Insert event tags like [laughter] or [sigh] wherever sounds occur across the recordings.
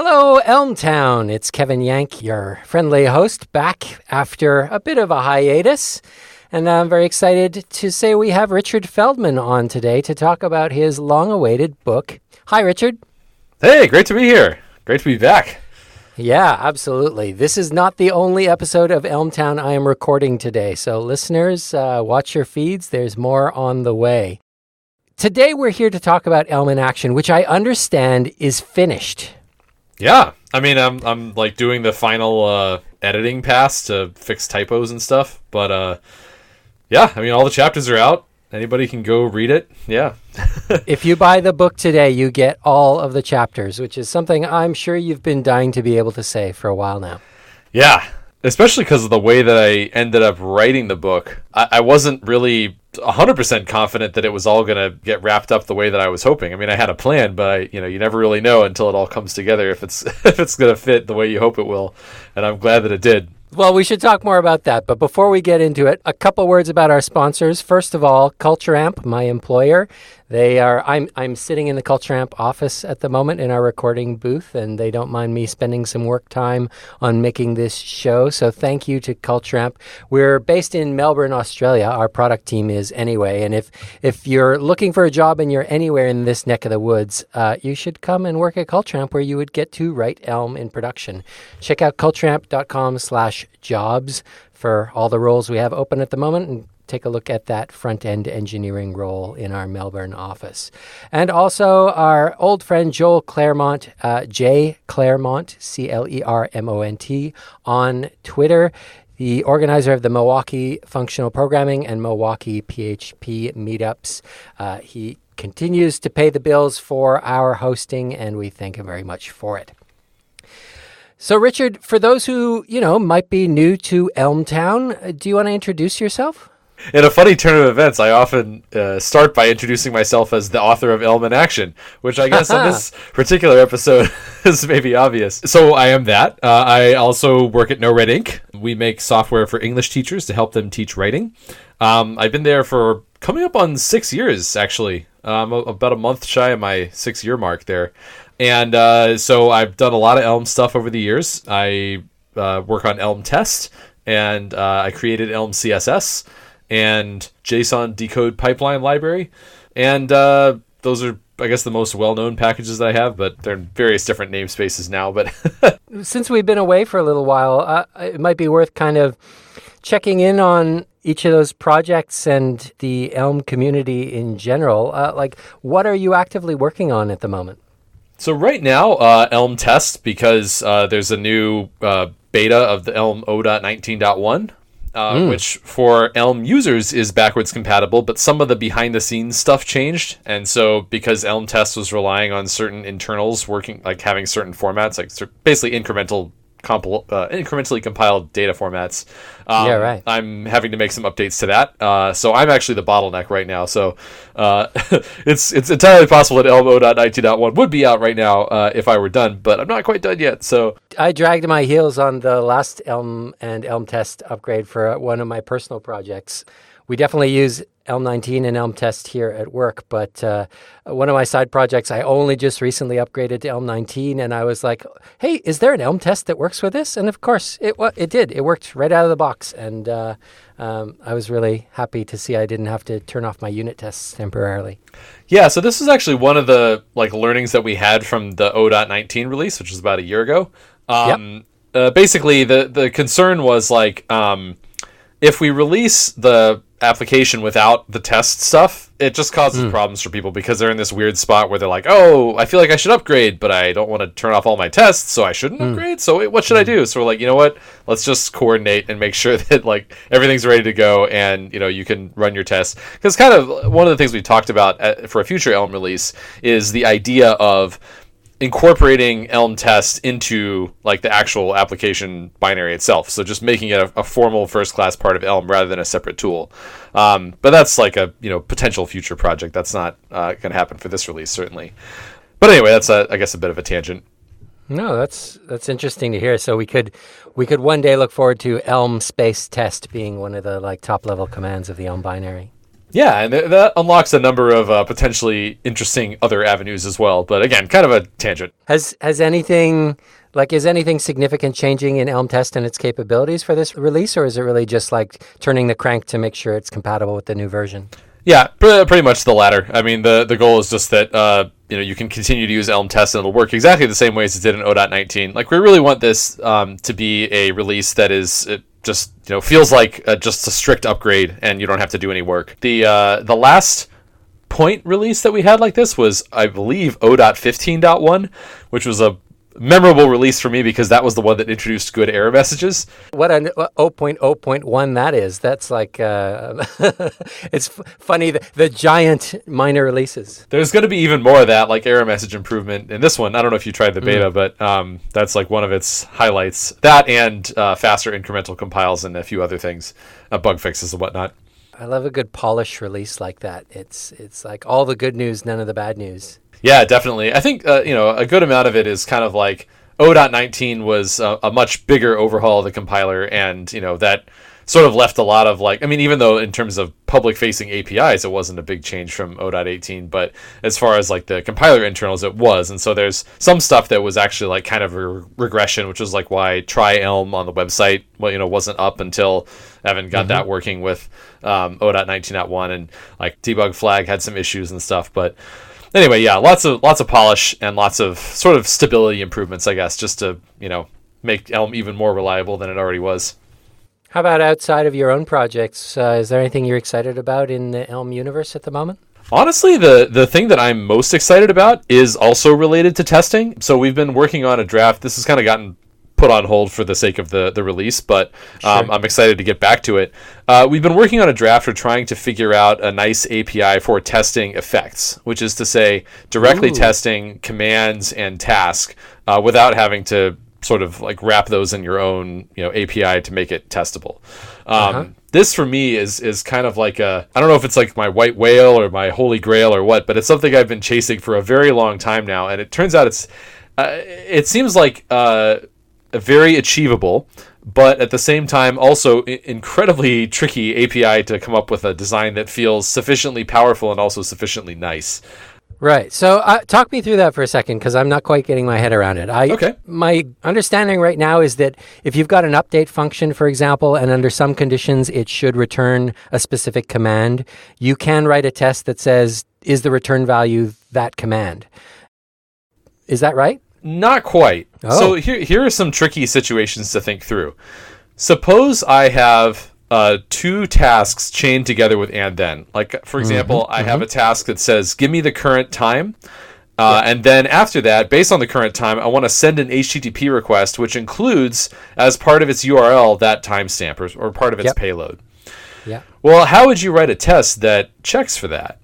Hello, Elmtown. It's Kevin Yank, your friendly host, back after a bit of a hiatus. And I'm very excited to say we have Richard Feldman on today to talk about his long awaited book. Hi, Richard. Hey, great to be here. Great to be back. Yeah, absolutely. This is not the only episode of Elmtown I am recording today. So, listeners, uh, watch your feeds. There's more on the way. Today, we're here to talk about Elm in Action, which I understand is finished. Yeah, I mean, I'm I'm like doing the final uh, editing pass to fix typos and stuff, but uh, yeah, I mean, all the chapters are out. Anybody can go read it. Yeah. [laughs] if you buy the book today, you get all of the chapters, which is something I'm sure you've been dying to be able to say for a while now. Yeah, especially because of the way that I ended up writing the book. I, I wasn't really 100% confident that it was all going to get wrapped up the way that I was hoping. I mean, I had a plan, but I, you know, you never really know until it all comes together if it's [laughs] if it's going to fit the way you hope it will. And I'm glad that it did. Well, we should talk more about that. But before we get into it, a couple words about our sponsors. First of all, Culture Amp, my employer. They are. I'm. I'm sitting in the Culture Amp office at the moment in our recording booth, and they don't mind me spending some work time on making this show. So thank you to Culture Amp. We're based in Melbourne, Australia. Our product team is anyway. And if if you're looking for a job and you're anywhere in this neck of the woods, uh, you should come and work at Culture Amp, where you would get to write Elm in production. Check out cultureamp.com/jobs for all the roles we have open at the moment. And take a look at that front end engineering role in our Melbourne office. And also our old friend Joel Clermont, uh, J Clermont, C L E R M O N T, on Twitter. The organizer of the Milwaukee Functional Programming and Milwaukee PHP meetups. Uh, he continues to pay the bills for our hosting, and we thank him very much for it. So, Richard, for those who, you know, might be new to Elmtown, do you want to introduce yourself? in a funny turn of events, I often uh, start by introducing myself as the author of Elm in Action, which I guess on [laughs] this particular episode [laughs] is maybe obvious. So I am that. Uh, I also work at NoRedInk. We make software for English teachers to help them teach writing. Um, I've been there for coming up on six years, actually. Um, about a month shy of my six year mark there. And uh, so I've done a lot of Elm stuff over the years. I uh, work on Elm Test, and uh, I created Elm CSS and JSON decode pipeline library. And uh, those are, I guess, the most well known packages that I have, but they're in various different namespaces now. But [laughs] since we've been away for a little while, uh, it might be worth kind of checking in on each of those projects and the Elm community in general. Uh, like, what are you actively working on at the moment? So right now, uh, Elm test because uh, there's a new uh, beta of the Elm 0.19.1 uh, mm. which for Elm users is backwards compatible, but some of the behind the scenes stuff changed. And so, because Elm Test was relying on certain internals working, like having certain formats, like basically incremental compil- uh, incrementally compiled data formats. Um, yeah, right. I'm having to make some updates to that. Uh, so I'm actually the bottleneck right now. So uh, [laughs] it's it's entirely possible that Elm 0.19.1 would be out right now uh, if I were done, but I'm not quite done yet. So I dragged my heels on the last Elm and Elm test upgrade for one of my personal projects. We definitely use Elm 19 and Elm Test here at work, but uh, one of my side projects, I only just recently upgraded to Elm 19, and I was like, "Hey, is there an Elm Test that works with this?" And of course, it it did. It worked right out of the box, and uh, um, I was really happy to see I didn't have to turn off my unit tests temporarily. Yeah, so this is actually one of the like learnings that we had from the 0.19 release, which was about a year ago. Um, yep. Uh, basically, the the concern was like. Um, if we release the application without the test stuff, it just causes mm. problems for people because they're in this weird spot where they're like, "Oh, I feel like I should upgrade, but I don't want to turn off all my tests, so I shouldn't mm. upgrade. So what should mm. I hmm. do?" So we're like, "You know what? Let's just coordinate and make [laughs] sure that like everything's ready to go and, you know, you can run your tests." Cuz kind of one of the things we talked about at, for a future Elm release is the idea of incorporating Elm test into like the actual application binary itself. So just making it a, a formal first class part of Elm rather than a separate tool. Um, but that's like a you know potential future project. That's not uh, going to happen for this release certainly. But anyway, that's a, I guess a bit of a tangent. No, that's that's interesting to hear. So we could we could one day look forward to Elm space test being one of the like top level commands of the Elm binary. Yeah, and th- that unlocks a number of uh, potentially interesting other avenues as well. But again, kind of a tangent. Has has anything like is anything significant changing in Elm Test and its capabilities for this release, or is it really just like turning the crank to make sure it's compatible with the new version? Yeah, pretty much the latter. I mean, the the goal is just that uh, you know you can continue to use Elm Test and it'll work exactly the same way as it did in O.19. Like we really want this um, to be a release that is it just you know feels like uh, just a strict upgrade and you don't have to do any work. The uh, the last point release that we had like this was I believe O.15.1, which was a memorable release for me because that was the one that introduced good error messages. What an 0.0.1 that is. That's like, uh, [laughs] it's f- funny, the, the, giant minor releases. There's going to be even more of that, like error message improvement in this one. I don't know if you tried the beta, mm. but um, that's like one of its highlights. That and uh, faster incremental compiles and a few other things, uh, bug fixes and whatnot. I love a good polish release like that. It's it's like all the good news, none of the bad news. Yeah, definitely. I think uh, you know a good amount of it is kind of like O.19 was a, a, much bigger overhaul of the compiler, and you know that sort of left a lot of like I mean, even though in terms of public facing APIs, it wasn't a big change from O.18, but as far as like the compiler internals, it was, and so there's some stuff that was actually like kind of a regression, which is like why try Elm on the website, well, you know, wasn't up until Evan got mm-hmm. that working with um, O.19.1, and like debug flag had some issues and stuff, but anyway, yeah, lots of lots of polish and lots of sort of stability improvements, I guess, just to you know make Elm even more reliable than it already was. How about outside of your own projects? Uh, is there anything you're excited about in the Elm universe at the moment? Honestly, the the thing that I'm most excited about is also related to testing. So we've been working on a draft. This has kind of gotten put on hold for the sake of the the release, but um, sure. I'm excited to get back to it. Uh, we've been working on a draft for trying to figure out a nice API for testing effects, which is to say directly Ooh. testing commands and task uh, without having to sort of like wrap those in your own you know API to make it testable. Um, uh-huh. This for me is is kind of like a I don't know if it's like my white whale or my holy grail or what, but it's something I've been chasing for a very long time now, and it turns out it's uh, it seems like uh, very achievable, but at the same time also incredibly tricky API to come up with a design that feels sufficiently powerful and also sufficiently nice. Right. So, uh, talk me through that for a second because I'm not quite getting my head around it. I, okay. My understanding right now is that if you've got an update function, for example, and under some conditions it should return a specific command, you can write a test that says, "Is the return value that command?" Is that right? Not quite. Oh. So here here are some tricky situations to think through. Suppose I have uh, two tasks chained together with and then. Like for mm-hmm. example, mm-hmm. I have mm-hmm. a task that says give me the current time. Uh, yeah. And then after that, based on the current time, I want to send an HTTP request, which includes as part of its URL that timestamp or, or part of its yep. payload. Yeah. Well, how would you write a test that checks for that?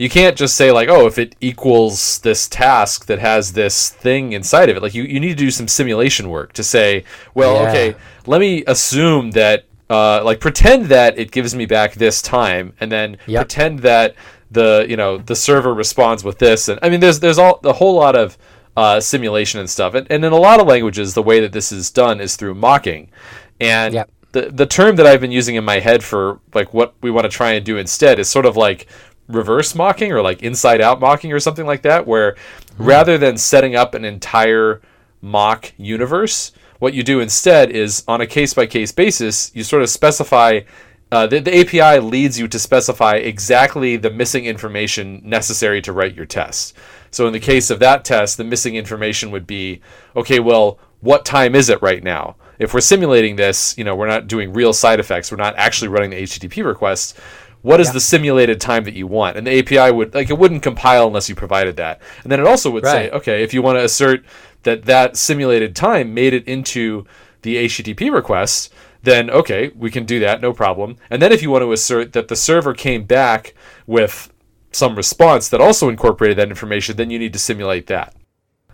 You can't just say like oh if it equals this task that has this thing inside of it like you, you need to do some simulation work to say well yeah. okay let me assume that uh, like pretend that it gives me back this time and then yep. pretend that the you know the server responds with this and i mean there's there's all a whole lot of uh, simulation and stuff and, and in a lot of languages the way that this is done is through mocking and yep. the the term that i've been using in my head for like what we want to try and do instead is sort of like reverse mocking or like inside out mocking or something like that, where mm-hmm. rather than setting up an entire mock universe, what you do instead is on a case by case basis, you sort of specify. Uh, the, the API leads you to specify exactly the missing information necessary to write your test. So in the case of that test, the missing information would be, okay, well, what time is it right now? If we're simulating this, you know, we're not doing real side effects. We're not actually running the HTTP request what is yeah. the simulated time that you want and the api would like it wouldn't compile unless you provided that and then it also would right. say okay if you want to assert that that simulated time made it into the http request then okay we can do that no problem and then if you want to assert that the server came back with some response that also incorporated that information then you need to simulate that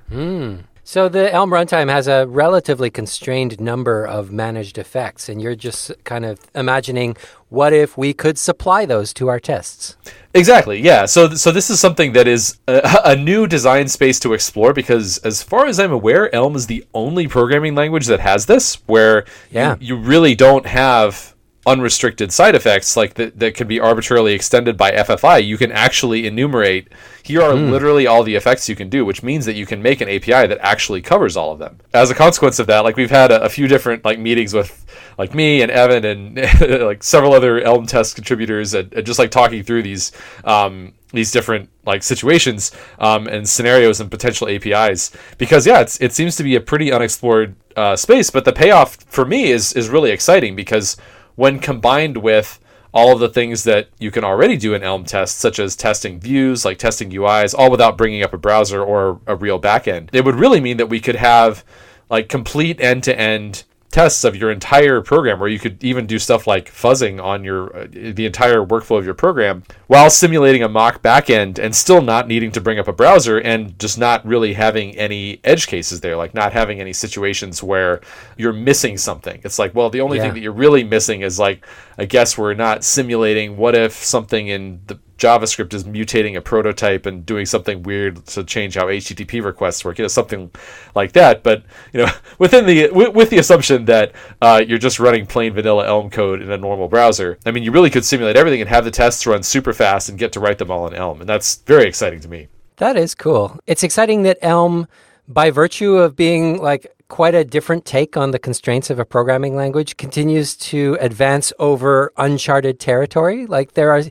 Hmm. So the Elm runtime has a relatively constrained number of managed effects, and you're just kind of imagining what if we could supply those to our tests. Exactly. Yeah. So so this is something that is a, a, new design space to explore because, as far as I'm aware, Elm is the only programming language that has this, where yeah. you, you really don't have unrestricted side effects like that, that can be arbitrarily extended by FFI, you can actually enumerate here are mm. literally all the effects you can do, which means that you can make an API that actually covers all of them. As a consequence of that, like we've had a, a few different like meetings with like me and Evan and [laughs] like several other Elm test contributors, and, and just like talking through these um, these different like situations um, and scenarios and potential APIs. Because yeah, it seems to be a pretty unexplored uh, space, but the payoff for me is is really exciting because when combined with all of the things that you can already do in Elm tests, such as testing views, like testing UIs, all without bringing up a browser or a real backend. It would really mean that we could have like complete end to end tests of your entire program where you could even do stuff like fuzzing on your uh, the entire workflow of your program while simulating a mock backend and still not needing to bring up a browser and just not really having any edge cases there like not having any situations where you're missing something it's like well the only yeah. thing that you're really missing is like i guess we're not simulating what if something in the JavaScript is mutating a prototype and doing something weird to change how HTTP requests work, you know, something like that. But you know, [laughs] within the with, with the assumption that uh, you're just running plain vanilla Elm code in a normal browser, I mean, you really could simulate everything and have the tests run super fast and get to write them all in Elm, and that's very exciting to me. That is cool. It's exciting that Elm, by virtue of being like quite a different take on the constraints of a programming language continues to advance over uncharted territory. Like there are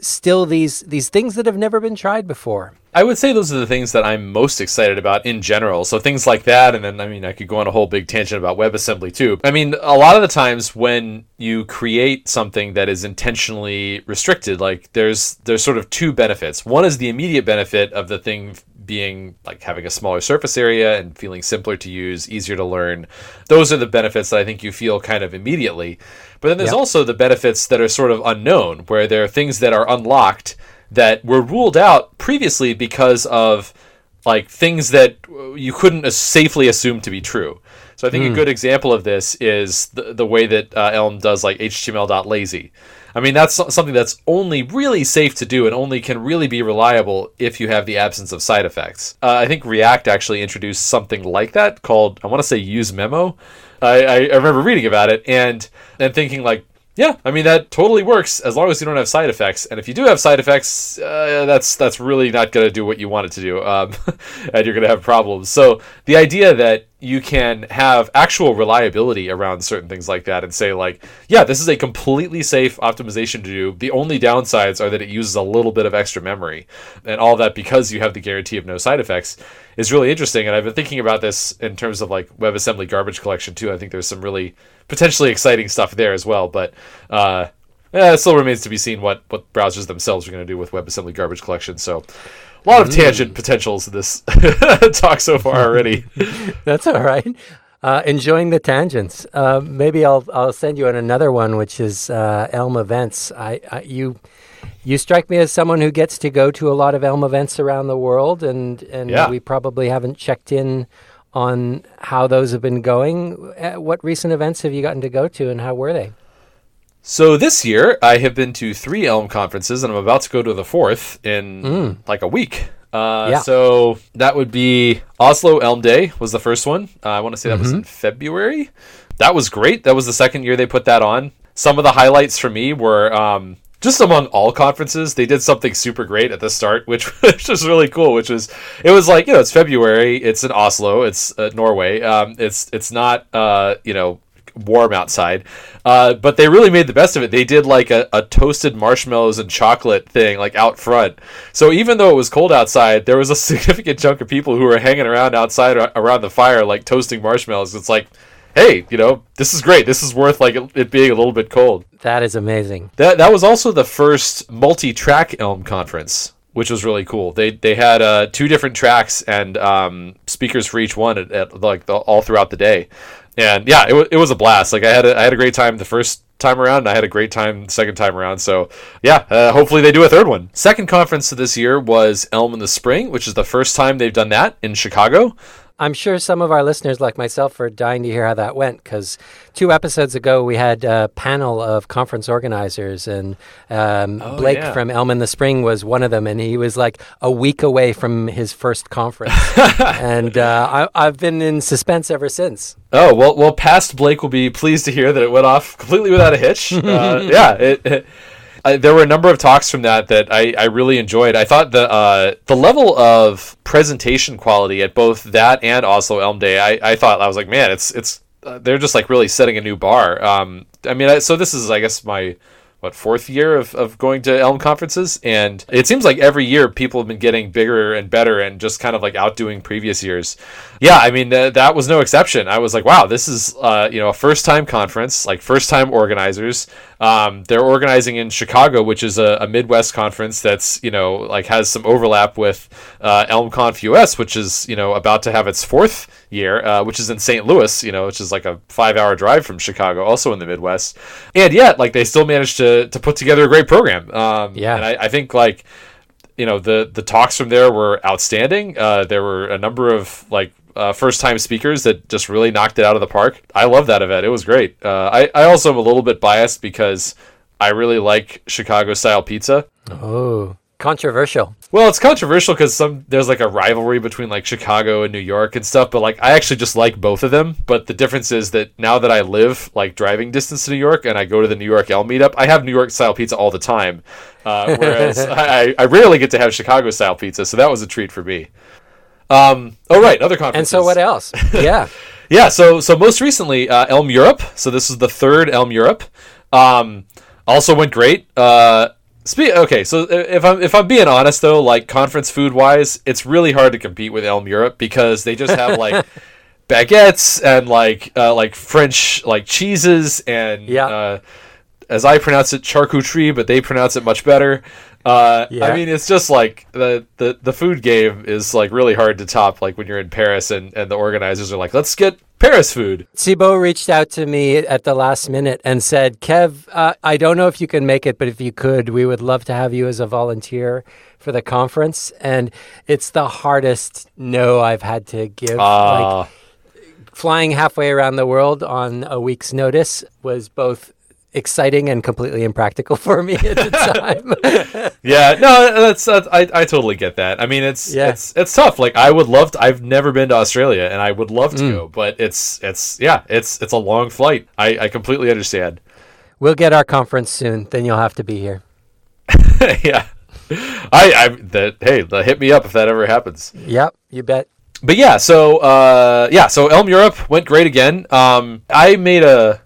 still these these things that have never been tried before I would say those are the things that I'm most excited about in general. So things like that, and then I mean I could go on a whole big tangent about WebAssembly too. I mean a lot of the times when you create something that is intentionally restricted, like there's there's sort of two benefits. One is the immediate benefit of the thing being like having a smaller surface area and feeling simpler to use, easier to learn. Those are the benefits that I think you feel kind of immediately. But then there's yep. also the benefits that are sort of unknown, where there are things that are unlocked that were ruled out previously because of like things that you couldn't safely assume to be true. So I think mm. a hmm. good example of this is the, the way that uh, Elm does like HTML.lazy. I mean, that's something that's only really safe to do and only can really be reliable if you have the absence of side effects. Uh, I think React actually introduced something like that called, I want to say useMemo. I, I remember reading about it and and thinking like, yeah, I mean that totally works as long as you don't have side effects. And if you do have side effects, uh, that's that's really not going to do what you want it to do, um, [laughs] and you're going to have problems. So the idea that you can have actual reliability around certain things like that and say like yeah this is a completely safe optimization to do. The only downsides are that it uses a little bit of extra memory. And all that because you have the guarantee of no side effects is really interesting. And i've been thinking about this in terms of like webassembly garbage collection too. I think there's some really potentially exciting stuff there as well. But uh yeah, it still remains to be seen what, what browsers themselves are going to do with WebAssembly garbage collection. So, a lot of mm. tangent potentials in this [laughs] talk so far already. [laughs] That's all right. Uh, enjoying the tangents. Uh, maybe I'll I'll send you on another one, which is uh, Elm events. I, I, you you strike me as someone who gets to go to a lot of Elm events around the world, and and yeah. we probably haven't checked in on how those have been going. Uh, what recent events have you gotten to go to, and how were they? So this year, I have been to three Elm conferences, and I'm about to go to the fourth in mm. like a week. Uh, yeah. So that would be Oslo Elm Day was the first one. Uh, I want to say that mm-hmm. was in February. That was great. That was the second year they put that on. Some of the highlights for me were um, just among all conferences, they did something super great at the start, which, [laughs] was really cool. Which was it was like you know it's February, it's in Oslo, it's uh, Norway. Um, it's it's not uh, you know warm outside. Uh, but they really made the best of it. They did like a, a, toasted marshmallows and chocolate thing like out front. So even though it was cold outside, there was a [laughs] significant chunk of people who were hanging around outside around the fire like toasting marshmallows. It's like, hey, you know, this is great. This is worth like it being a little bit cold. That is amazing. That that was also the first multi-track Elm conference which was really cool. They they had uh, two different tracks and um, speakers for each one at, at like the, all throughout the day and yeah, it, w- it was a blast. Like I had a, I had a great time the first time around, and I had a great time the second time around. So yeah, uh, hopefully they do a third one. Second conference of this year was Elm in the Spring, which is the first time they've done that in Chicago. I'm sure some of our listeners, like myself, are dying to hear how that went because two episodes ago we had a panel of conference organizers, and um, Oh, Blake yeah. from Elm in the Spring was one of them, and he was like a week away from his first conference, [laughs] and uh, I, I've been in suspense ever since. Oh well, well, past Blake will be pleased to hear that it went off completely without a hitch. [laughs] uh, yeah, it, it- I, there were a number of talks from that that I, I really enjoyed. I thought the uh, the level of presentation quality at both that and Oslo Elm Day, I, I thought I was like, man, it's it's uh, they're just like really setting a new bar. Um, I mean, I, so this is I guess my what fourth year of, of going to Elm conferences, and it seems like every year people have been getting bigger and better and just kind of like outdoing previous years. Yeah, I mean uh, that was no exception. I was like, wow, this is uh, you know a first time conference, like first time organizers. Um, they're organizing in Chicago, which is a, a Midwest conference that's you know like has some overlap with uh, ElmConf US, which is you know about to have its fourth year, uh, which is in St. Louis, you know, which is like a five hour drive from Chicago, also in the Midwest. And yet, like they still managed to to put together a great program. Um, Yeah. and I, I think like you know the the talks from there were outstanding. Uh, there were a number of like uh, first time speakers that just really knocked it out of the park. I love that event. It was great. Uh, I I also am a little bit biased because I really like Chicago style pizza. Oh, controversial. Well, it's controversial because some there's like a rivalry between like Chicago and New York and stuff, but like I actually just like both of them. But the difference is that now that I live like driving distance to New York and I go to the New York L meetup, I have New York style pizza all the time, uh, whereas [laughs] I, I rarely get to have Chicago style pizza. So that was a treat for me. Um, oh right, other conferences. And so what else? [laughs] Yeah. Yeah, so so most recently, uh, Elm Europe. So this is the third Elm Europe. Um, also went great. Uh, spe- okay, so if I'm if I'm being honest though, like conference food wise, it's really hard to compete with Elm Europe because they just have like [laughs] baguettes and like uh, like French like cheeses and Yeah. uh, as I pronounce it, charcuterie, but they pronounce it much better. Uh, Yeah. I mean, it's just like the, the the food game is like really hard to top. Like when you're in Paris and, and the organizers are like, let's get Paris food. Thibaut reached out to me at the last minute and said, Kev, uh, I don't know if you can make it, but if you could, we would love to have you as a volunteer for the conference. And it's the hardest no I've had to give. like, Uh, flying halfway around the world on a week's notice was both exciting and completely impractical [laughs] for me at the time. [laughs] yeah, no, that's, that's I, I totally get that. I mean, it's Yeah. it's it's tough. Like I would love to. I've never been to Australia, and I would love Mm. to go, but it's it's yeah, it's it's a long flight. I, I completely understand. we'll get our conference soon. Then you'll have to be here. [laughs] yeah, I I that hey, the, hit me up if that ever happens. Yep, you bet. but yeah, so uh, yeah, so Elm Europe went great again. Um, I made a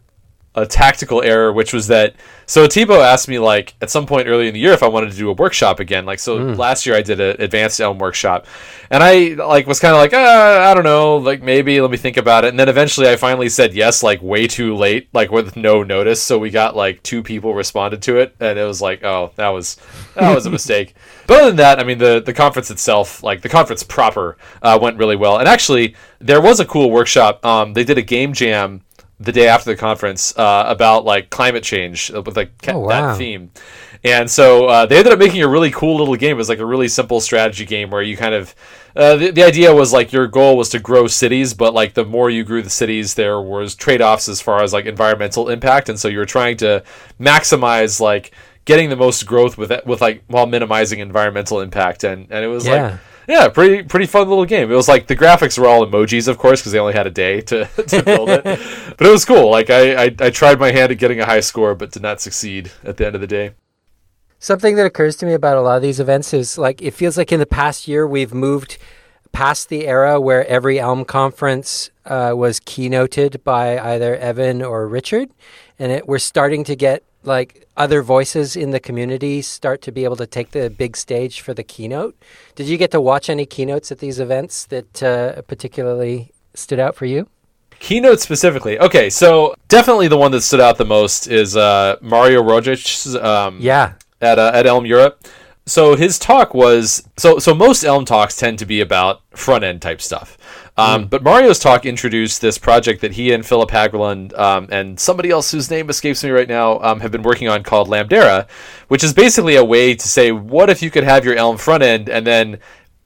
a tactical error, which was that so Thibaut asked me like at some point early in the year if I wanted to do a workshop again. Like so last year I did an advanced Elm workshop, and I like was kind of like uh, I don't know, like maybe let me think about it. And then eventually I finally said yes, like way too late, like with no notice. So we got like two people responded to it, and it was like oh that was that was a mistake. [laughs] But other than that, I mean the the conference itself, like the conference proper, uh, went really well. And actually there was a cool workshop. Um, they did a game jam the day after the conference uh, about like climate change uh, with like ca- Oh, wow. that theme. And so uh, they ended up making a really cool little game. It was like a really simple strategy game where you kind of uh, the, the idea was like your goal was to grow cities, but like the more you grew the cities, there was trade offs as far as like environmental impact, and so you were trying to maximize like getting the most growth with it, with like while minimizing environmental impact. And and it was Yeah. like yeah, pretty pretty fun little game. It was like the graphics were all emojis, of course, because they only had a day to, [laughs] to build it. [laughs] But it was cool. Like I, I I tried my hand at getting a high score, but did not succeed at the end of the day. Something that occurs to me about a lot of these events is like it feels like in the past year we've moved past the era where every Elm conference uh, was keynoted by either Evan or Richard, and it, we're starting to get like other voices in the community start to be able to take the big stage for the keynote. Did you get to watch any keynotes at these events that uh, particularly stood out for you? Keynote specifically. Okay, so definitely the one that stood out the most is uh, Mario Rogic's um, Yeah, at uh, at Elm Europe. So his talk was so so most Elm talks tend to be about front end type stuff. Um, But Mario's talk introduced this project that he and Philip Hagerlund um, and somebody else whose name escapes me right now um, have been working on called Lamdera, which is basically a way to say, what if you could have your Elm front end and then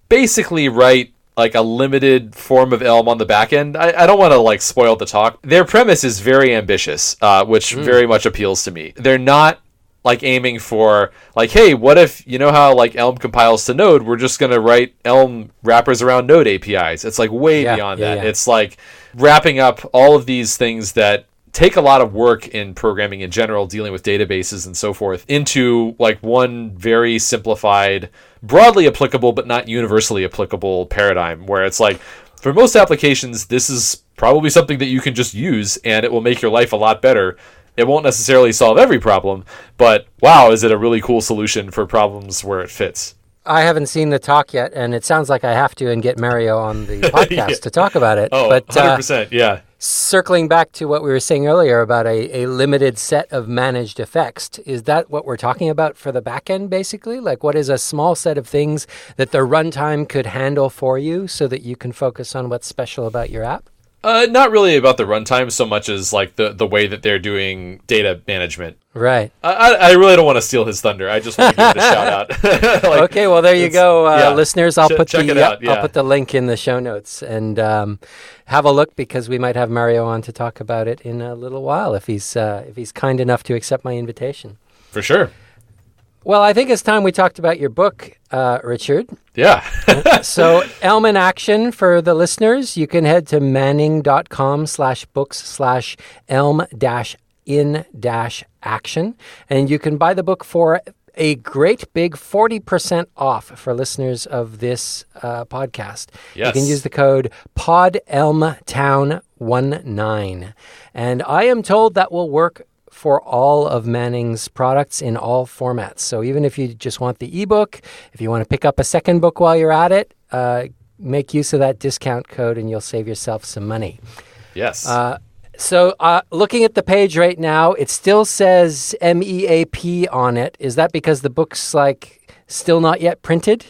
basically write like a limited form of Elm on the back end. I, I don't want to like spoil the talk. Their premise is very ambitious, uh, which mm. very much appeals to me. They're not like aiming for like hey what if you know how like elm compiles to node we're just going to write elm wrappers around node apis it's like way yeah, beyond yeah, that. yeah. it's like wrapping up all of these things that take a lot of work in programming in general dealing with databases and so forth into like one very simplified broadly applicable but not universally applicable paradigm where it's like for most applications this is probably something that you can just use and it will make your life a lot better it won't necessarily solve every problem, but wow, is it a really cool solution for problems where it fits? I haven't seen the talk yet, and it sounds like I have to and get Mario on the [laughs] podcast yeah. to talk about it. Oh, but, 100%, uh, yeah. Circling back to what we were saying earlier about a, a limited set of managed effects, is that what we're talking about for the backend, basically? Like, what is a small set of things that the runtime could handle for you so that you can focus on what's special about your app? Uh, not really about the runtime so much as like the, the way that they're doing data management. Right. I, I really don't want to steal his thunder. I just want to give it a shout out. [laughs] [laughs] like, okay, well there you go, uh, yeah. listeners. I'll Ch- put the out, yeah. I'll put the link in the show notes and um, have a look because we might have Mario on to talk about it in a little while if he's uh, if he's kind enough to accept my invitation. For sure. Well, I think it's time we talked about your book, uh, Richard. Yeah. [laughs] so, [laughs] Elm in Action for the listeners, you can head to manning.com slash books slash elm dash in dash action, and you can buy the book for a great big 40% off for listeners of this uh, podcast. Yes. You can use the code PODELMTOWN19. And I am told that will work for all of Manning's products in all formats. So even if you just want the ebook, if you want to pick up a second book while you're at it, uh, make use of that discount code and you'll save yourself some money. Yes. Uh, so uh, looking at the page right now, it still says MEAP on it. Is that because the book's like still not yet printed?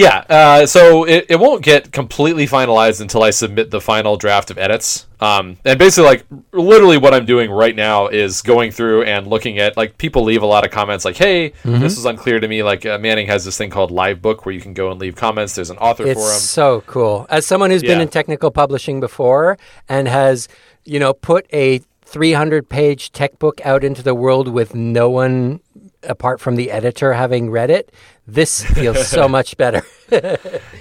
Yeah, uh, so it, it won't get completely finalized until I submit the final draft of edits. Um, and basically, like, literally what I'm doing right now is going through and looking at, like, people leave a lot of comments like, hey, mm-hmm. this is unclear to me. Like, uh, Manning has this thing called Livebook where you can go and leave comments. There's an author it's forum. so cool. As someone who's yeah. been in technical publishing before and has, you know, put a 300 page tech book out into the world with no one apart from the editor having read it, this feels [laughs] so much better. [laughs]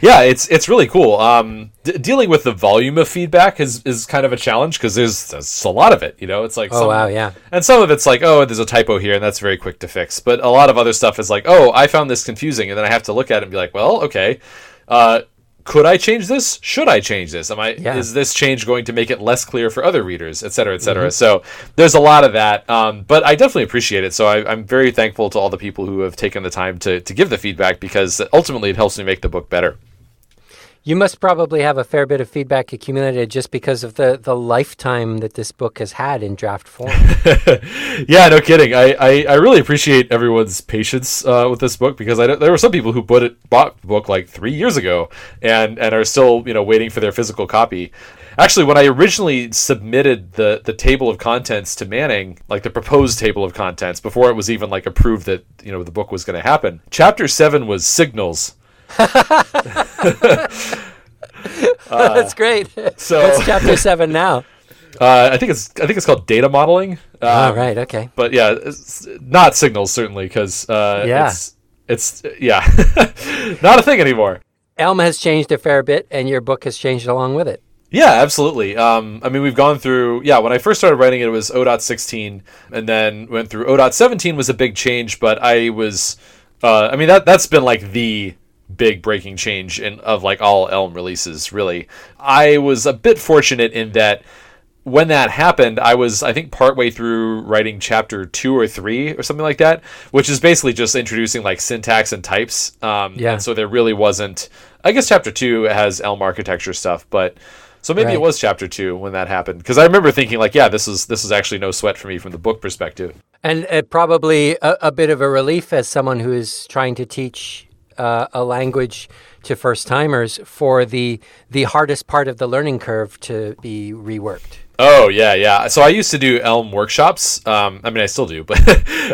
yeah, it's it's really cool. Um, d- dealing with the volume of feedback is, is kind of a challenge because there's, there's a lot of it. You know, it's like oh some, wow, yeah, and some of it's like oh, there's a typo here, and that's very quick to fix. But a lot of other stuff is like oh, I found this confusing, and then I have to look at it and be like, well, okay. Uh, could I change this? Should I change this? Am I yeah. is this change going to make it less clear for other readers, et cetera, et cetera? Mm-hmm. So there's a lot of that, um, but I definitely appreciate it. So I, am very thankful to all the people who have taken the time to to give the feedback because ultimately it helps me make the book better. You must probably have a fair bit of feedback accumulated just because of the, the lifetime that this book has had in draft form. [laughs] yeah, no kidding. I, I, I, really appreciate everyone's patience uh, with this book because I, there were some people who bought it, bought the book like three years ago and, and are still you know waiting for their physical copy. Actually, when I originally submitted the, the table of contents to Manning, like the proposed table of contents, before it was even like approved that you know the book was going to happen, chapter seven was signals [laughs] That's great. So what's chapter seven now? [laughs] Uh, I think it's I think it's called data modeling. Um, oh, right. Okay. But yeah, not signals certainly because uh, yeah, it's, it's yeah, [laughs] not a thing anymore. Elm has changed a fair bit, and your book has changed along with it. Yeah, absolutely. Um, I mean, we've gone through. Yeah, when I first started writing it, it was O.16, and then went through O.17 was a big change, but I was. Uh, I mean that that's been like the big breaking change in of like all Elm releases. Really, I was a bit fortunate in that when that happened, I was I think partway through writing chapter two or three or something like that, which is basically just introducing like syntax and types. Um, yeah. And so there really wasn't. I guess chapter two has Elm architecture stuff, but. So maybe right. it was chapter two when that happened because I remember thinking like, yeah, this is this is actually no sweat for me from the book perspective, and uh, probably a, a, bit of a relief as someone who is trying to teach uh, a language to first timers for the the hardest part of the learning curve to be reworked. Oh yeah, yeah. So I used to do Elm workshops. Um, I mean, I still do, [laughs] but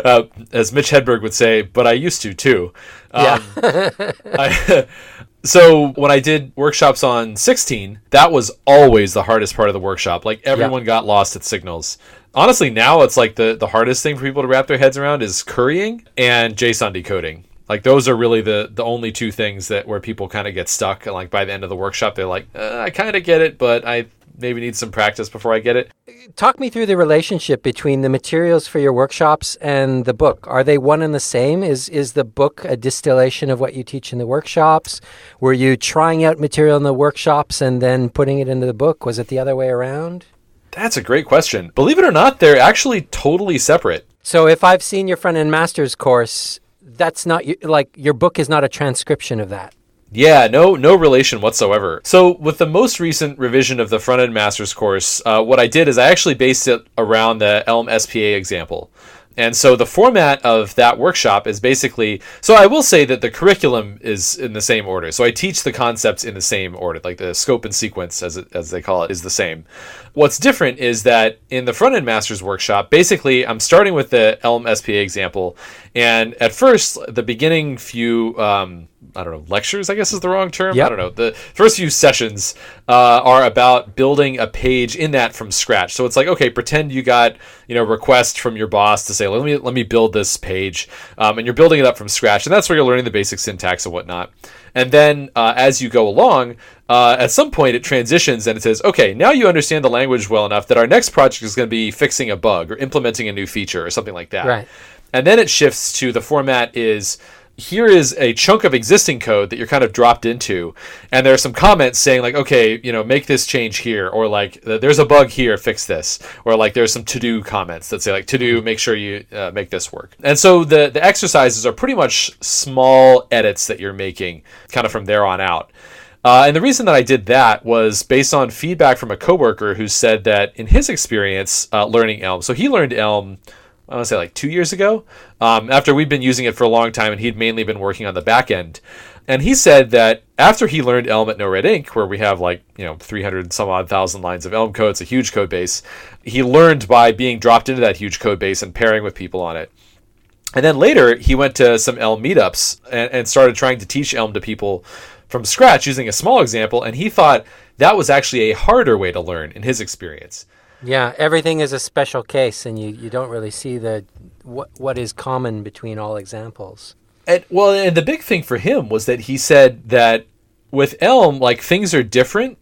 uh, as Mitch Hedberg would say, but I used to too. Um, yeah. [laughs] I, [laughs] So when I did workshops on 16, that was always the hardest part of the workshop. Like everyone got lost at signals. Honestly, now it's like the, the hardest thing for people to wrap their heads around is currying and JSON decoding. Like those are really the the only two things that where people kind of get stuck. And like by the end of the workshop, they're like, uh, I kind of get it, but I maybe need some practice before I get it. Talk me through the relationship between the materials for your workshops and the book. Are they one and the same? Is is the book a distillation of what you teach in the workshops? Were you trying out material in the workshops and then putting it into the book? Was it the other way around? That's a great question. Believe it or not, they're actually totally separate. So if I've seen your front end masters course, that's not like your book is not a transcription of that. Yeah, no, no relation whatsoever. So, with the most recent revision of the front end master's course, uh, what I did is I actually based it around the Elm SPA example. And so the format of that workshop is basically so I will say that the curriculum is in the same order. So I teach the concepts in the same order, like the scope and sequence as it, as they call it is the same. What's different is that in the front end masters workshop, basically I'm starting with the Elm SPA example, and at first the beginning few um, I don't know, lectures, I guess is the wrong term. Yep. I don't know. The first few sessions uh, are about building a page in that from scratch. So it's like, okay, pretend you got, you know, request from your boss to say, let me, let me build this page. Um, and you're building it up from scratch. And that's where you're learning the basic syntax and whatnot. And then uh, as you go along, uh, at some point it transitions and it says, okay, now you understand the language well enough that our next project is going to be fixing a bug or implementing a new feature or something like that. Right. And then it shifts to the format is here is a chunk of existing code that you're kind of dropped into and there are some comments saying like okay you know make this change here or like there's a bug here fix this or like there's some to do comments that say like to do make sure you uh, make this work. And so the the exercises are pretty much small edits that you're making kind of from there on out. Uh, and the reason that I did that was based on feedback from a coworker who said that in his experience uh, learning Elm, so he learned Elm I want to say like two years ago, um, after we'd been using it for a long time and he'd mainly been working on the back end. And he said that after he learned Elm at NoRedInk, where we have like, you know, 300 some odd thousand lines of Elm code, it's a huge code base, he learned by being dropped into that huge code base and pairing with people on it. And then later, he went to some Elm meetups and, and started trying to teach Elm to people from scratch using a small example. And he thought that was actually a harder way to learn in his experience. Yeah, everything is a special case, and you, you don't really see the what what is common between all examples. And well, and the big thing for him was that he said that with Elm, like things are different,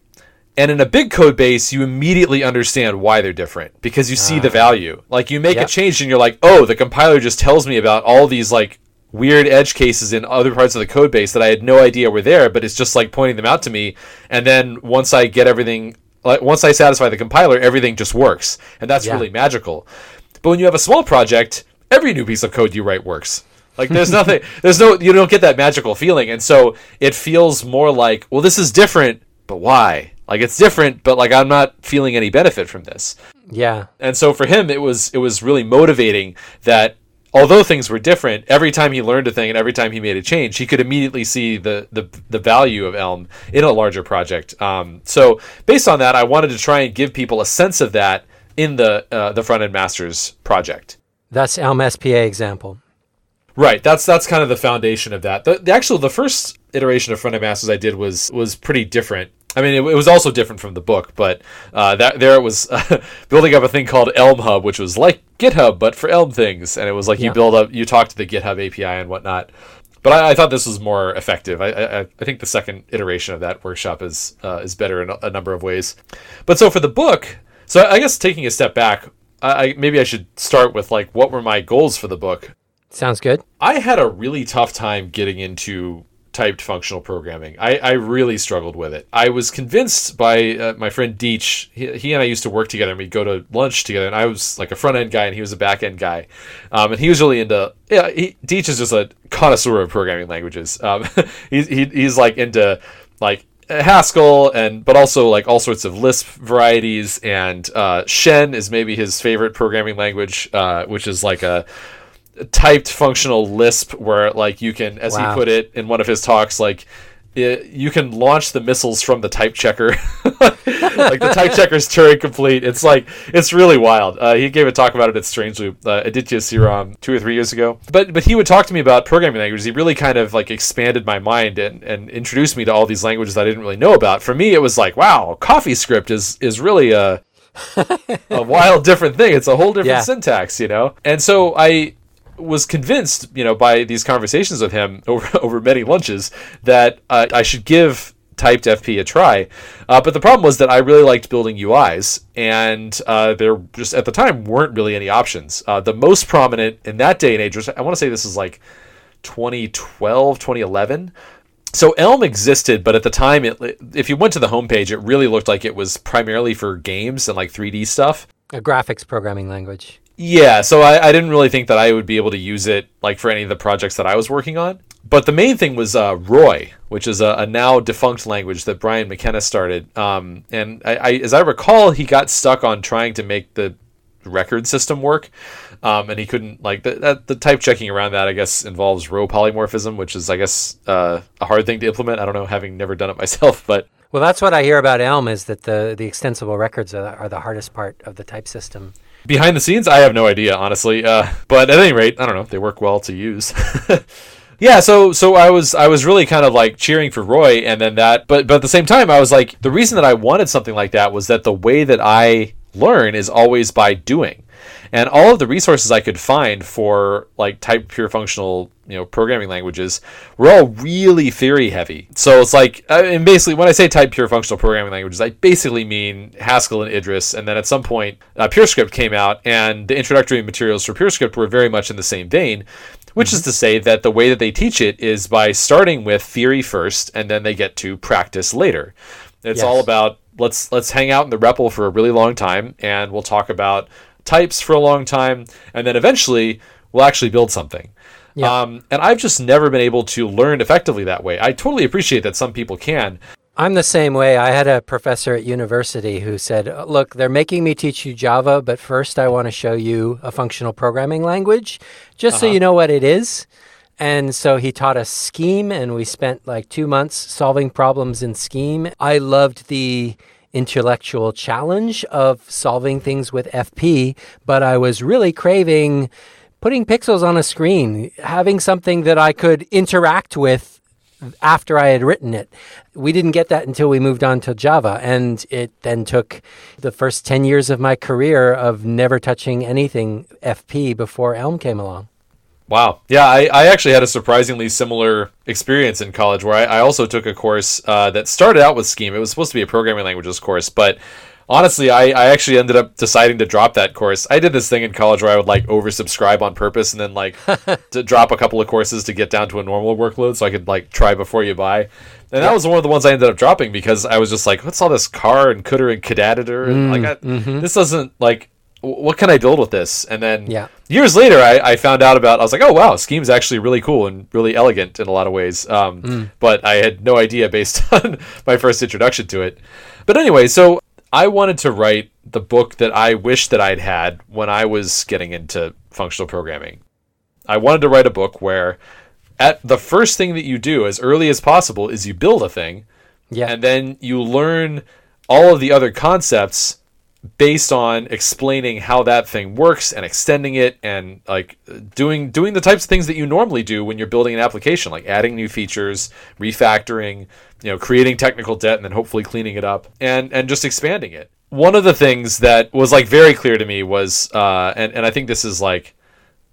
and in a big code base, you immediately understand why they're different because you see the ah. value. Like you make yep. a change, and you're like, oh, the compiler just tells me about all these like weird edge cases in other parts of the code base that I had no idea were there, but it's just like pointing them out to me. And then once I get everything like once I satisfy the compiler, everything just works, and that's yeah. really magical. But when you have a small project, every new piece of code you write works. Like there's [laughs] nothing, there's no, you don't get that magical feeling, and so it feels more like, well, this is different, but why? Like it's different, but like I'm not feeling any benefit from this. Yeah. And so for him, it was it was really motivating that although things were different, every time he learned a thing and every time he made a change, he could immediately see the the, the value of Elm in a larger project. Um, so based on that, I wanted to try and give people a sense of that in the uh, the front end masters project. That's Elm SPA example. Right. That's that's kind of the foundation of that. The, the actual the first iteration of front end masters I did was was pretty different. I mean, it, it, was also different from the book, but uh, that there it was [laughs] uh, building up a thing called Elm Hub, which was like GitHub but for Elm things, and it was like yeah. you build up, you talk to the GitHub API and whatnot. But I, I thought this was more effective. I, I, I, think the second iteration of that workshop is uh, is better in a, a, number of ways. But so for the book, so I guess taking a step back, I, maybe I should start with like what were my goals for the book. Sounds good. I had a really tough time getting into typed functional programming. I, I really struggled with it. I was convinced by uh, my friend Deech. He, he, and I used to work together and we'd go to lunch together. And I was like a front end guy and he was a back end guy. Um, and he was really into, yeah, he, Deech is just a connoisseur of programming languages. Um, [laughs] he's, he, he's like into like Haskell and but also like all sorts of Lisp varieties and uh, Shen is maybe his favorite programming language, uh, which is like a typed functional Lisp where like you can, as wow. he put it in one of his talks, like it, you can launch the missiles from the type checker. [laughs] like the type checker's Turing complete. It's like it's really wild. Uh, he gave a talk about it at Strange Loop, uh, Aditya Siram, two or three years ago. But but he would talk to me about programming languages. He really kind of like expanded my mind and, and introduced me to all these languages that I didn't really know about. For me, it was like, wow, CoffeeScript is is really a [laughs] a wild different thing. It's a whole different yeah. syntax, you know. And so I was convinced, you know, by these conversations with him [laughs] over over many lunches that uh, I should give typed FP a try. Uh, but the problem was that I really liked building UIs, and uh, there just at the time weren't really any options. Uh, the most prominent in that day and age was I want to say this is like 2012, 2011. So Elm existed, but at the time, it, if you went to the homepage, it really looked like it was primarily for games and like 3D stuff. A graphics programming language. Yeah, so I, I, didn't really think that I would be able to use it like for any of the projects that I was working on. But the main thing was uh, Roy, which is a, a, now defunct language that Brian McKenna started. Um, and I, I, as I recall, he got stuck on trying to make the record system work, um, and he couldn't like the, that, the type checking around that. I guess involves row polymorphism, which is I guess uh, a hard thing to implement. I don't know, having never done it [laughs] myself, but well, that's what I hear about Elm is that the the extensible records are, are the hardest part of the type system. Behind the scenes, I have no idea, honestly. Uh, but at any rate, I don't know. They work well to use. [laughs] yeah, so so I was I was really kind of like cheering for Roy, and then that. But but at the same time, I was like, the reason that I wanted something like that was that the way that I learn is always by doing and all of the resources I could find for like type pure functional you know programming languages were all really theory heavy. So it's like and basically when I say type pure functional programming languages, I basically mean Haskell and Idris, and then at some point uh, PureScript came out, and the introductory materials for PureScript were very much in the same vein. Which mm-hmm. is to say that the way that they teach it is by starting with theory first, and then they get to practice later. It's yes. all about let's let's hang out in the REPL for a really long time, and we'll talk about types for a long time, and then eventually we'll actually build something. Yeah. Um, and I've just never been able to learn effectively that way. I totally appreciate that some people can. I'm the same way. I had a professor at university who said, Look, they're making me teach you Java, but first I want to show you a functional programming language just uh-huh. so you know what it is. And so he taught us Scheme, and we spent like two months solving problems in Scheme. I loved the intellectual challenge of solving things with FP, but I was really craving putting pixels on a screen, having something that I could interact with after I had written it. We didn't get that until we moved on to Java. And it then took the first 10 years of my career of never touching anything FP before Elm came along. Wow. Yeah, I, I actually had a surprisingly similar experience in college where I, I also took a course uh, that started out with Scheme. It was supposed to be a programming languages course, but honestly, I, I actually ended up deciding to drop that course. I did this thing in college where I would like oversubscribe on purpose and then like [laughs] to drop a couple of courses to get down to a normal workload so I could like try before you buy. And that was one of the ones I ended up dropping because I was just like, what's all this car and cdr and cadaditor? And mm, like, I, mm-hmm. this doesn't like what can I build with this? And then yeah. years later, I, I, found out about. I was like, oh wow, Scheme's actually really cool and really elegant in a lot of ways. Um, mm. But I had no idea based [laughs] on my first introduction to it. But anyway, so I wanted to write the book that I wish that I'd had when I was getting into functional programming. I wanted to write a book where, at the first thing that you do as early as possible is you build a thing, yeah, and then you learn all of the other concepts based on explaining how that thing works and extending it and like doing doing the types of things that you normally do when you're building an application like adding new features refactoring you know creating technical debt and then hopefully cleaning it up and and just expanding it. One of the things that was like very clear to me was uh and and i think this is like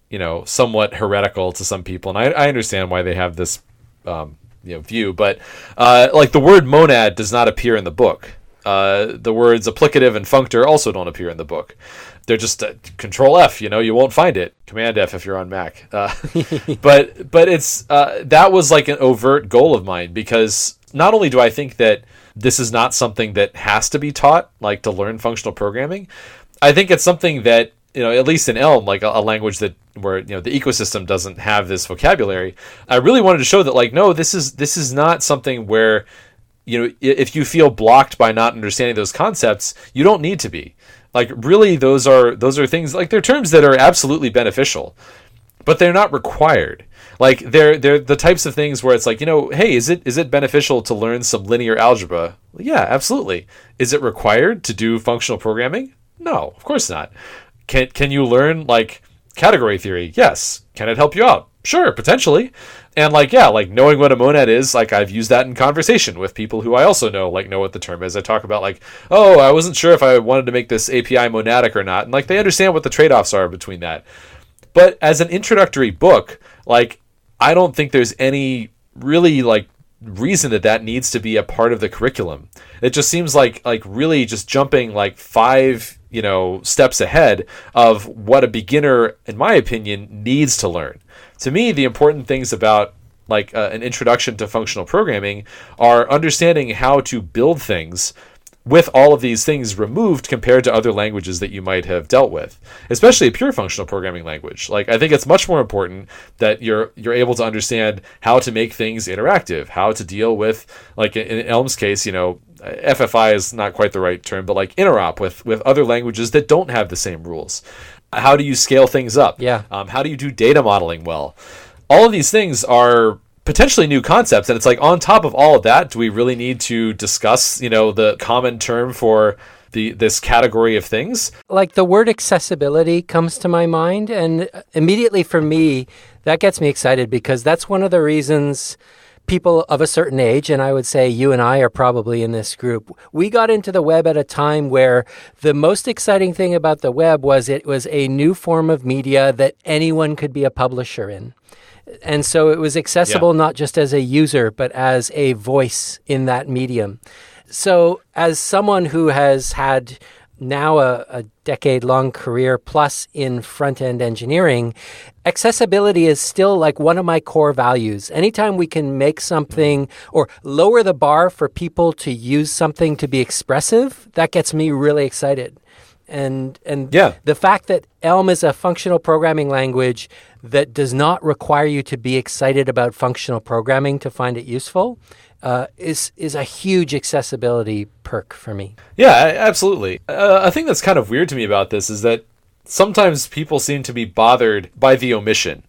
you know somewhat heretical to some people and i, I understand why they have this um you know view but uh like the word monad does not appear in the book uh, the words applicative and functor also don't appear in the book. They're just uh, Control F. You know, you won't find it. Command F if you're on Mac. Uh, [laughs] but but it's uh, that was like an overt goal of mine because not only do I think that this is not something that has to be taught, like to learn functional programming, I think it's something that you know, at least in Elm, like a, a, language that where you know the ecosystem doesn't have this vocabulary. I really wanted to show that, like, no, this is this is not something where you know if you feel blocked by not understanding those concepts you don't need to be like really those are those are things like they're terms that are absolutely beneficial but they're not required. Like they're they're the types of things where it's like, you know, hey, is it is it beneficial to learn some linear algebra? Yeah, absolutely. Is it required to do functional programming? No, of course not. Can can you learn like category theory? Yes. Can it help you out? Sure, potentially. And like yeah, like knowing what a monad is, like I've used that in conversation with people who I also know like know what the term is. I talk about like, "Oh, I wasn't sure if I wanted to make this API monadic or not." And like they understand what the trade-offs are between that. But as an introductory book, like I don't think there's any really like reason that that needs to be a part of the curriculum. It just seems like like really just jumping like five you know steps ahead of what a beginner, in my opinion, needs to learn. To me, the important things about like uh, an introduction to functional programming are understanding how to build things with all of these things removed compared to other languages that you might have dealt with especially a pure functional programming language. Like i think it's much more important that you're you're able to understand how to make things interactive how to deal with like in elm's case you know ffi is not quite the right term but like interop with with other languages that don't have the same rules how do you scale things up? Yeah. Um, how do you do data modeling well? All of these things are potentially new concepts and it's like on top of all of that do we really need to discuss you know the common term for the this category of things? Like the word accessibility comes to my mind and immediately for me that gets me excited because that's one of the reasons people of a certain age and I would say you and I are probably in this group we got into the web at a time where the most exciting thing about the web was it was a new form of media that anyone could be a publisher in and so it was accessible yeah. not just as a user, but as a voice in that medium. So, as someone who has had now a, a decade long career plus in front end engineering, accessibility is still like one of my core values. Anytime we can make something or lower the bar for people to use something to be expressive, that gets me really excited and and yeah. the fact that Elm is a functional programming language that does not require you to be excited about functional programming to find it useful uh, is is a huge accessibility perk for me. Yeah, absolutely. Uh, a thing that's kind of weird to me about this is that sometimes people seem to be bothered by the omission,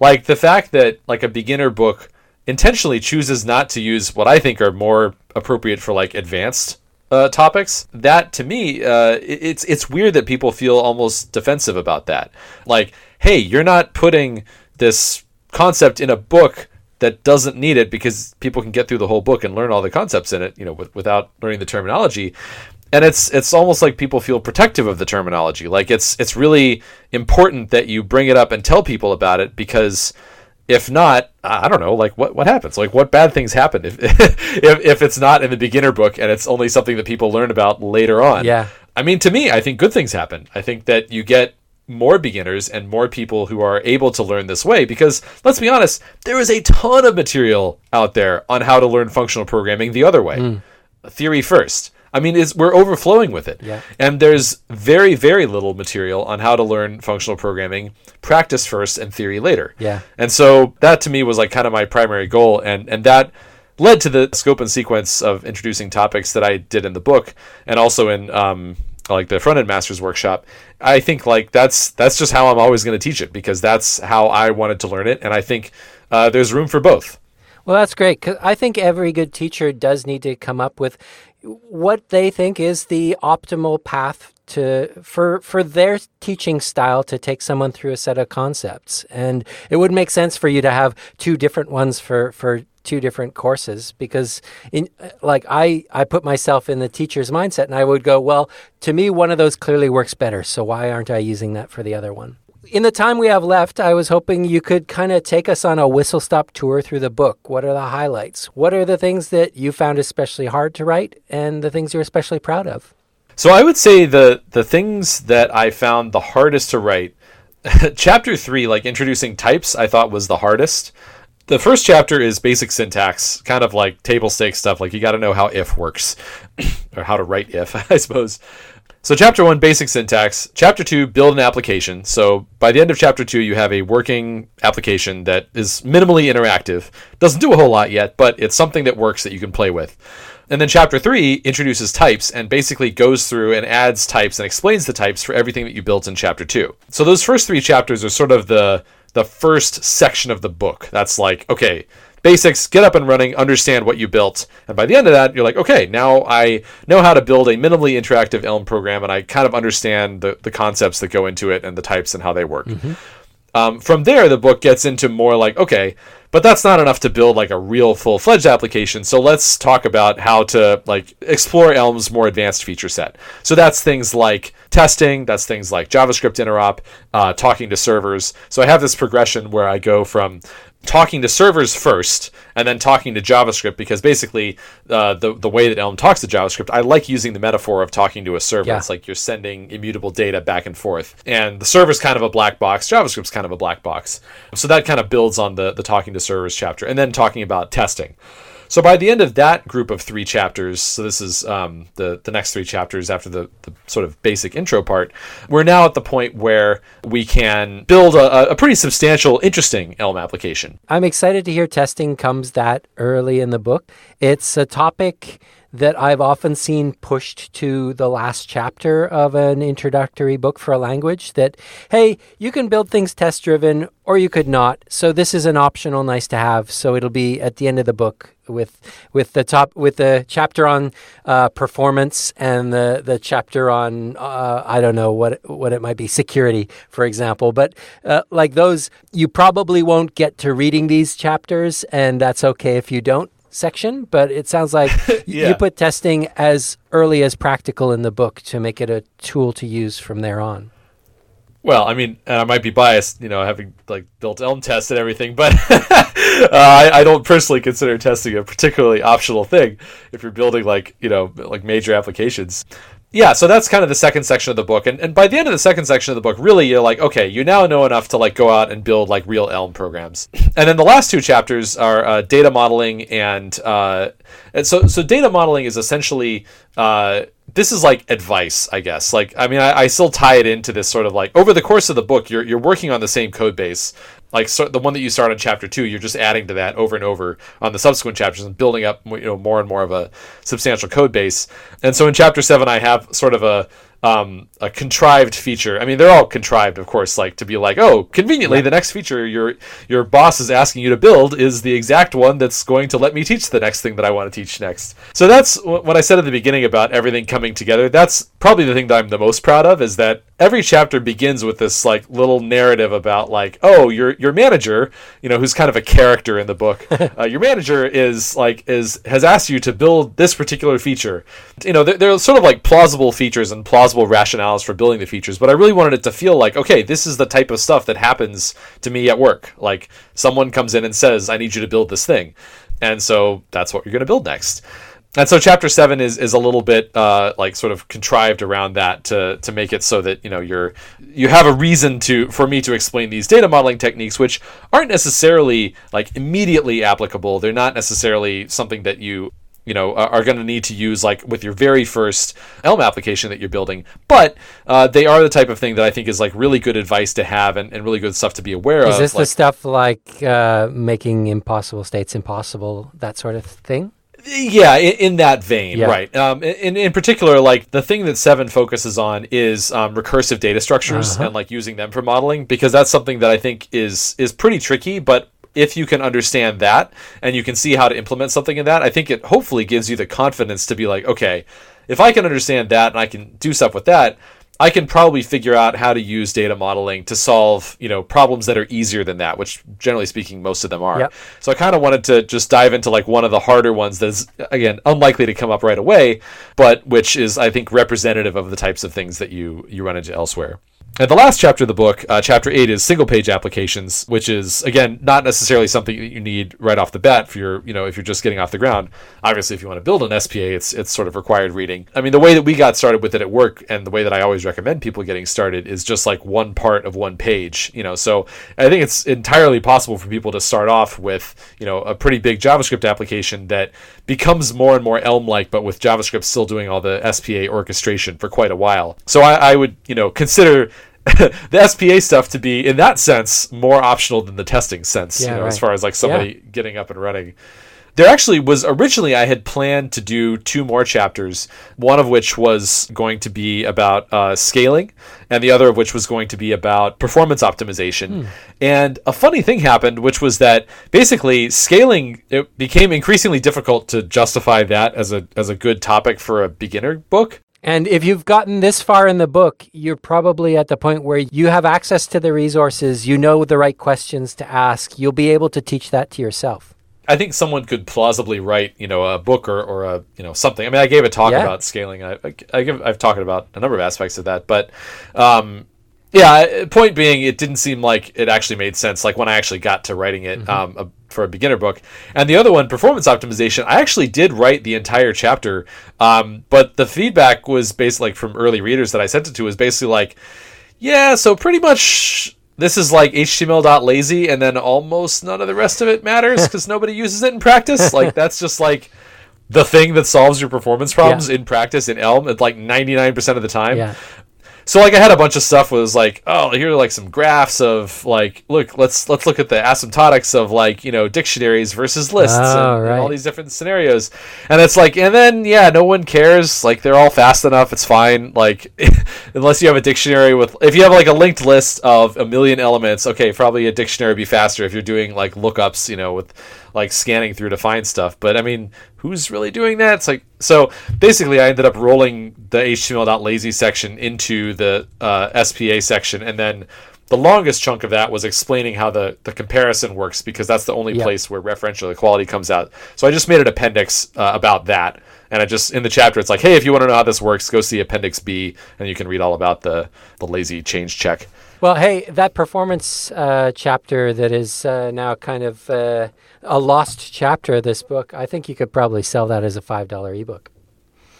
like the fact that like a beginner book intentionally chooses not to use what I think are more appropriate for like advanced uh, topics. That to me, uh, it's it's weird that people feel almost defensive about that. Like, hey, you're not putting this concept in a book that doesn't need it because people can get through the whole book and learn all the concepts in it, you know, with, without learning the terminology. And it's it's almost like people feel protective of the terminology. Like it's it's really important that you bring it up and tell people about it because if not, I don't know, like what what happens? Like what bad things happen if [laughs] if if it's not in the beginner book and it's only something that people learn about later on? Yeah. I mean, to me, I think good things happen. I think that you get more beginners and more people who are able to learn this way because let's be honest, there is a ton of material out there on how to learn functional programming the other way. Mm. Theory first. I mean, it's, we're overflowing with it. Yeah. And there's very, very little material on how to learn functional programming, practice first and theory later. Yeah. And so that to me was like kind of my primary goal. And, and that led to the scope and sequence of introducing topics that I did in the book and also in, um, like the Frontend Masters workshop i think like that's that's just how i'm always going to teach it because that's how i wanted to learn it and i think uh, there's room for both. Well that's great because i think every good teacher does need to come up with what they think is the optimal path to for for their teaching style to take someone through a set of concepts and it would make sense for you to have two different ones for for two different courses because in like I I put myself in the teacher's mindset and I would go well to me one of those clearly works better so why aren't I using that for the other one in the time we have left, I was hoping you could kind of take us on a whistle stop tour through the book. What are the highlights? What are the things that you found especially hard to write and the things you're especially proud of? So I would say the the things that I found the hardest to write, [laughs] chapter 3 like introducing types I thought was the hardest. The first chapter is basic syntax, kind of like table stakes stuff like you got to know how if works [clears throat] or how to write if, [laughs] I suppose. So, chapter one, basic syntax. Chapter two, build an application. So, by the end of chapter two, you have a working application that is minimally interactive. Doesn't do a whole lot yet, but it's something that works that you can play with. And then chapter three introduces types and basically goes through and adds types and explains the types for everything that you built in chapter two. So, those first three chapters are sort of the the first section of the book. That's like, okay, basics, get up and running, understand what you built. And by the end of that, you're like, okay, now I know how to build a minimally interactive Elm program and I kind of understand the, the concepts that go into it and the types and how they work. Mm-hmm. Um, from there, the book gets into more like, okay, but that's not enough to build like a real full fledged application. So let's talk about how to like explore Elm's more advanced feature set. So that's things like testing, that's things like JavaScript interop, uh, talking to servers. So I have this progression where I go from talking to servers first and then talking to JavaScript because basically uh, the the way that Elm talks to JavaScript, I like using the metaphor of talking to a server. Yeah. It's like you're sending immutable data back and forth, and the server's kind of a black box. JavaScript's kind of a black box. So that kind of builds on the the talking to servers chapter, and then talking about testing. So by the end of that group of three chapters, so this is um, the the next three chapters after the, the sort of basic intro part, we're now at the point where we can build a, a pretty substantial, interesting Elm application. I'm excited to hear testing comes that early in the book. It's a topic that I've often seen pushed to the last chapter of an introductory book for a language that, hey, you can build things test driven or you could not. So this is an optional nice to have. So it'll be at the end of the book with with the top with the chapter on uh, performance and the the chapter on uh, I don't know what what it might be security for example but uh, like those you probably won't get to reading these chapters and that's okay if you don't section, but it sounds like [laughs] yeah. you put testing as early as practical in the book to make it a tool to use from there on. Well, I mean, and I might be biased, you know, having like built Elm tests and everything, but [laughs] uh, I, I, don't personally consider testing a particularly optional thing if you're building like you know like major applications yeah, so that's kind of the second section of the book, and and by the end of the second section of the book, really you're like, okay, you now know enough to like go out and build like real Elm programs. [laughs] And then the last two chapters are uh, data modeling and uh, and so so data modeling is essentially uh, this is like advice, I guess. Like, I mean, I, I, still tie it into this sort of like over the course of the book, you're you're working on the same code base, like so the one that you start on chapter two, you're just adding to that over and over on the subsequent chapters and building up you know more and more of a substantial code base. And so in chapter seven, I have sort of a um, a contrived feature. I mean, they're all contrived, of course, like to be like, oh, conveniently, yeah. the next feature your your boss is asking you to build is the exact one that's going to let me teach the next thing that I want to teach next. So that's what I said at the beginning about everything coming together. That's probably the thing that I'm the most proud of is that every chapter begins with this like little narrative about like, oh, your your manager, you know, who's kind of a character in the book. [laughs] uh, your manager is like is has asked you to build this particular feature. You know, they're, they're sort of like plausible features and plausible plausible rationales for building the features, but I really wanted it to feel like, okay, this is the type of stuff that happens to me at work. Like someone comes in and says, I need you to build this thing. And so that's what you're going to build next. And so chapter seven is, is a little bit uh, like sort of contrived around that to, to make it so that you know you're you have a reason to for me to explain these data modeling techniques which aren't necessarily like immediately applicable. They're not necessarily something that you you know are, going to need to use like with your very first elm application that you're building but uh, they are the type of thing that i think is like really good advice to have and, and really good stuff to be aware is of is this like, the stuff like uh, making impossible states impossible that sort of thing yeah in, in that vein yeah. right um, in, in particular like the thing that seven focuses on is um, recursive data structures uh-huh. and like using them for modeling because that's something that i think is is pretty tricky but if you can understand that and you can see how to implement something in that, I think it hopefully gives you the confidence to be like, okay, if I can understand that and I can do stuff with that, I can probably figure out how to use data modeling to solve, you know, problems that are easier than that, which generally speaking most of them are. Yep. So I kind of wanted to just dive into like one of the harder ones that's again unlikely to come up right away, but which is I think representative of the types of things that you you run into elsewhere. And the last chapter of the book, uh, chapter eight, is single page applications, which is again not necessarily something that you need right off the bat for your, you know, if you're just getting off the ground. Obviously, if you want to build an SPA, it's it's sort of required reading. I mean, the way that we got started with it at work, and the way that I always recommend people getting started is just like one part of one page. You know, so I think it's entirely possible for people to start off with, you know, a pretty big JavaScript application that becomes more and more Elm-like, but with JavaScript still doing all the SPA orchestration for quite a while. So I, I would, you know, consider [laughs] the SPA stuff to be, in that sense, more optional than the testing sense. Yeah, you know, right. as far as like somebody yeah. getting up and running. there actually was originally I had planned to do two more chapters, one of which was going to be about uh, scaling, and the other of which was going to be about performance optimization. Hmm. And a funny thing happened, which was that basically scaling it became increasingly difficult to justify that as a as a good topic for a beginner book. And if you've gotten this far in the book, you're probably at the point where you have access to the resources, you know the right questions to ask, you'll be able to teach that to yourself. I think someone could plausibly write, you know, a book or, or a, you know, something. I mean, I gave a talk yeah. about scaling. I, I, I give, I've talked about a number of aspects of that, but, um, yeah. Point being, it didn't seem like it actually made sense. Like when I actually got to writing it, mm-hmm. um, for a beginner book. And the other one, performance optimization, I actually did write the entire chapter, um, but the feedback was basically like from early readers that I sent it to was basically like, yeah, so pretty much this is like HTML.lazy, and then almost none of the rest of it matters [laughs] because nobody uses it in practice. Like that's just like the thing that solves your performance problems yeah. in practice in Elm at like 99% of the time. Yeah so like I had a bunch of stuff was like, oh, here are like some graphs of like, look, let's let's look at the asymptotics of like you know dictionaries versus lists oh, and, right. and, all these different scenarios, and it's like, and then yeah, no one cares. Like they're all fast enough. It's fine. Like [laughs] unless you have a dictionary with, if you have like a linked list of a million elements, okay, probably a dictionary would be faster if you're doing like lookups, you know, with like scanning through to find stuff. But I mean, who's really doing that? It's like so. Basically, I ended up rolling the HTML.lazy section into the uh, SPA section, and then the longest chunk of that was explaining how the, the comparison works because that's the only place where referential equality comes out. So I just made an appendix uh, about that. And I just in the chapter, it's like, hey, if you want to know how this works, go see Appendix B, and you can read all about the the lazy change check. Well, hey, that performance uh, chapter that is uh, now kind of uh, a lost chapter of this book, I think you could probably sell that as a $5 ebook.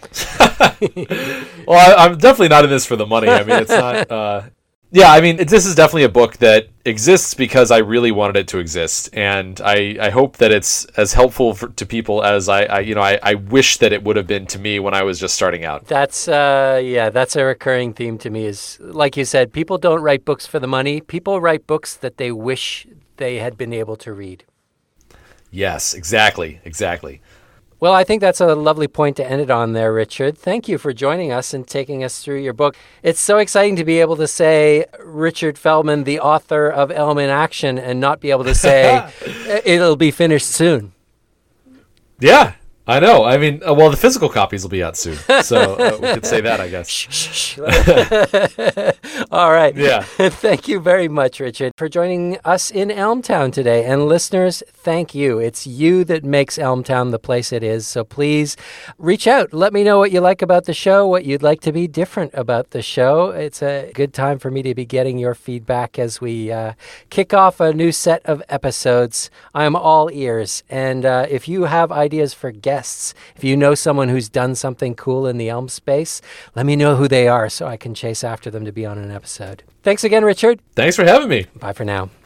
[laughs] well, I, am definitely not in this for the money. I mean, it's not. [laughs] Yeah, I mean, this is definitely a book that exists because I really wanted it to exist, and I, I hope that it's as helpful for, to people as I, I you know I, I wish that it would have been to me when I was just starting out. That's uh, yeah, that's a recurring theme to me. Is like you said, people don't write books for the money. People write books that they wish they had been able to read. Yes, exactly, exactly. Well, I think that's a lovely point to end it on there, Richard. Thank you for joining us and taking us through your book. It's so exciting to be able to say Richard Feldman, the author of Elm in Action, and not be able to say [laughs] it'll be finished soon. Yeah, I know. I mean, uh, well, the physical copies will be out soon, so uh, we could say that, I guess. [laughs] [laughs] All right. Yeah. [laughs] thank you very much, Richard, for joining us in Elmtown today. And listeners, thank you. It's you that makes Elmtown the place it is. So please reach out. Let me know what you like about the show, what you'd like to be different about the show. It's a good time for me to be getting your feedback as we uh, kick off a new set of episodes. I'm all ears. And uh, if you have ideas for guests, guests. If you know someone who's done something cool in the Elm space, let me know who they are so I can chase after them to be on an episode. Thanks again, Richard. Thanks for having me. Bye for now.